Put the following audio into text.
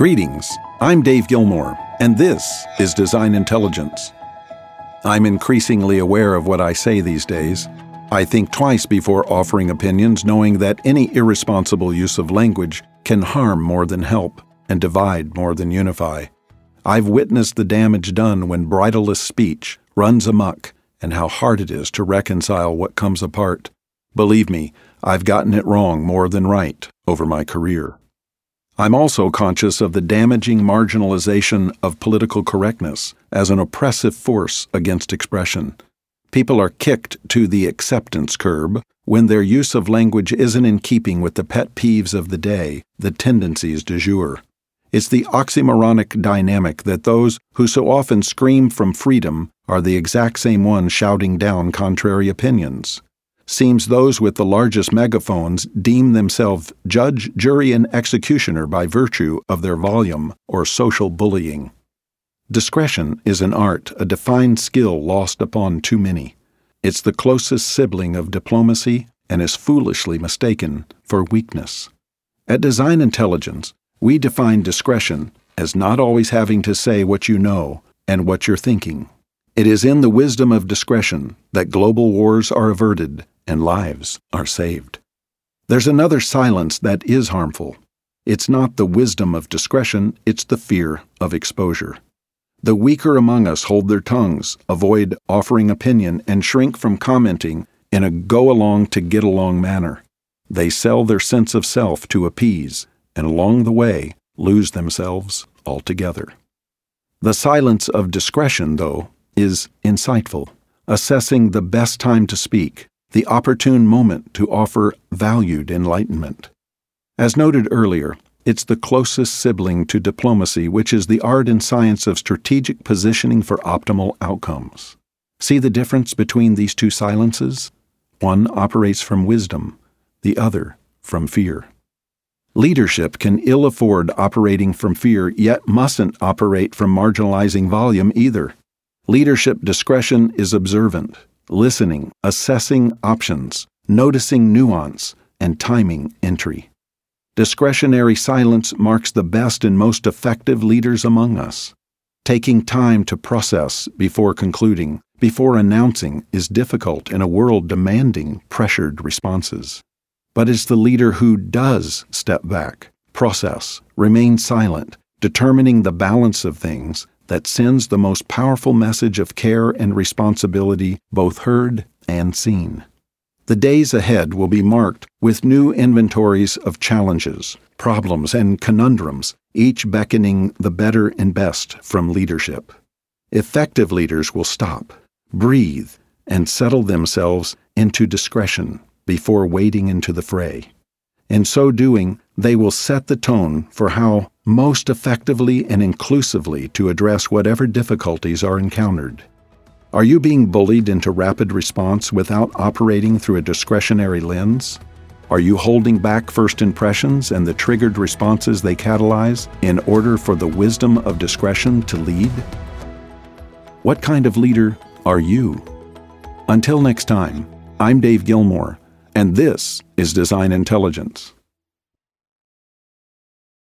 Greetings, I'm Dave Gilmore, and this is Design Intelligence. I'm increasingly aware of what I say these days. I think twice before offering opinions, knowing that any irresponsible use of language can harm more than help and divide more than unify. I've witnessed the damage done when bridleless speech runs amuck and how hard it is to reconcile what comes apart. Believe me, I've gotten it wrong more than right over my career. I'm also conscious of the damaging marginalization of political correctness as an oppressive force against expression. People are kicked to the acceptance curb when their use of language isn't in keeping with the pet peeves of the day, the tendencies du jour. It's the oxymoronic dynamic that those who so often scream from freedom are the exact same ones shouting down contrary opinions seems those with the largest megaphones deem themselves judge, jury, and executioner by virtue of their volume or social bullying. Discretion is an art, a defined skill lost upon too many. It's the closest sibling of diplomacy and is foolishly mistaken for weakness. At Design Intelligence, we define discretion as not always having to say what you know and what you're thinking. It is in the wisdom of discretion that global wars are averted and lives are saved. There's another silence that is harmful. It's not the wisdom of discretion, it's the fear of exposure. The weaker among us hold their tongues, avoid offering opinion, and shrink from commenting in a go along to get along manner. They sell their sense of self to appease, and along the way lose themselves altogether. The silence of discretion, though, is insightful, assessing the best time to speak, the opportune moment to offer valued enlightenment. As noted earlier, it's the closest sibling to diplomacy, which is the art and science of strategic positioning for optimal outcomes. See the difference between these two silences? One operates from wisdom, the other from fear. Leadership can ill afford operating from fear, yet mustn't operate from marginalizing volume either. Leadership discretion is observant, listening, assessing options, noticing nuance, and timing entry. Discretionary silence marks the best and most effective leaders among us. Taking time to process before concluding, before announcing, is difficult in a world demanding pressured responses. But it's the leader who does step back, process, remain silent, determining the balance of things that sends the most powerful message of care and responsibility, both heard and seen. The days ahead will be marked with new inventories of challenges, problems, and conundrums, each beckoning the better and best from leadership. Effective leaders will stop, breathe, and settle themselves into discretion before wading into the fray. In so doing, they will set the tone for how most effectively and inclusively to address whatever difficulties are encountered. Are you being bullied into rapid response without operating through a discretionary lens? Are you holding back first impressions and the triggered responses they catalyze in order for the wisdom of discretion to lead? What kind of leader are you? Until next time, I'm Dave Gilmore, and this is Design Intelligence.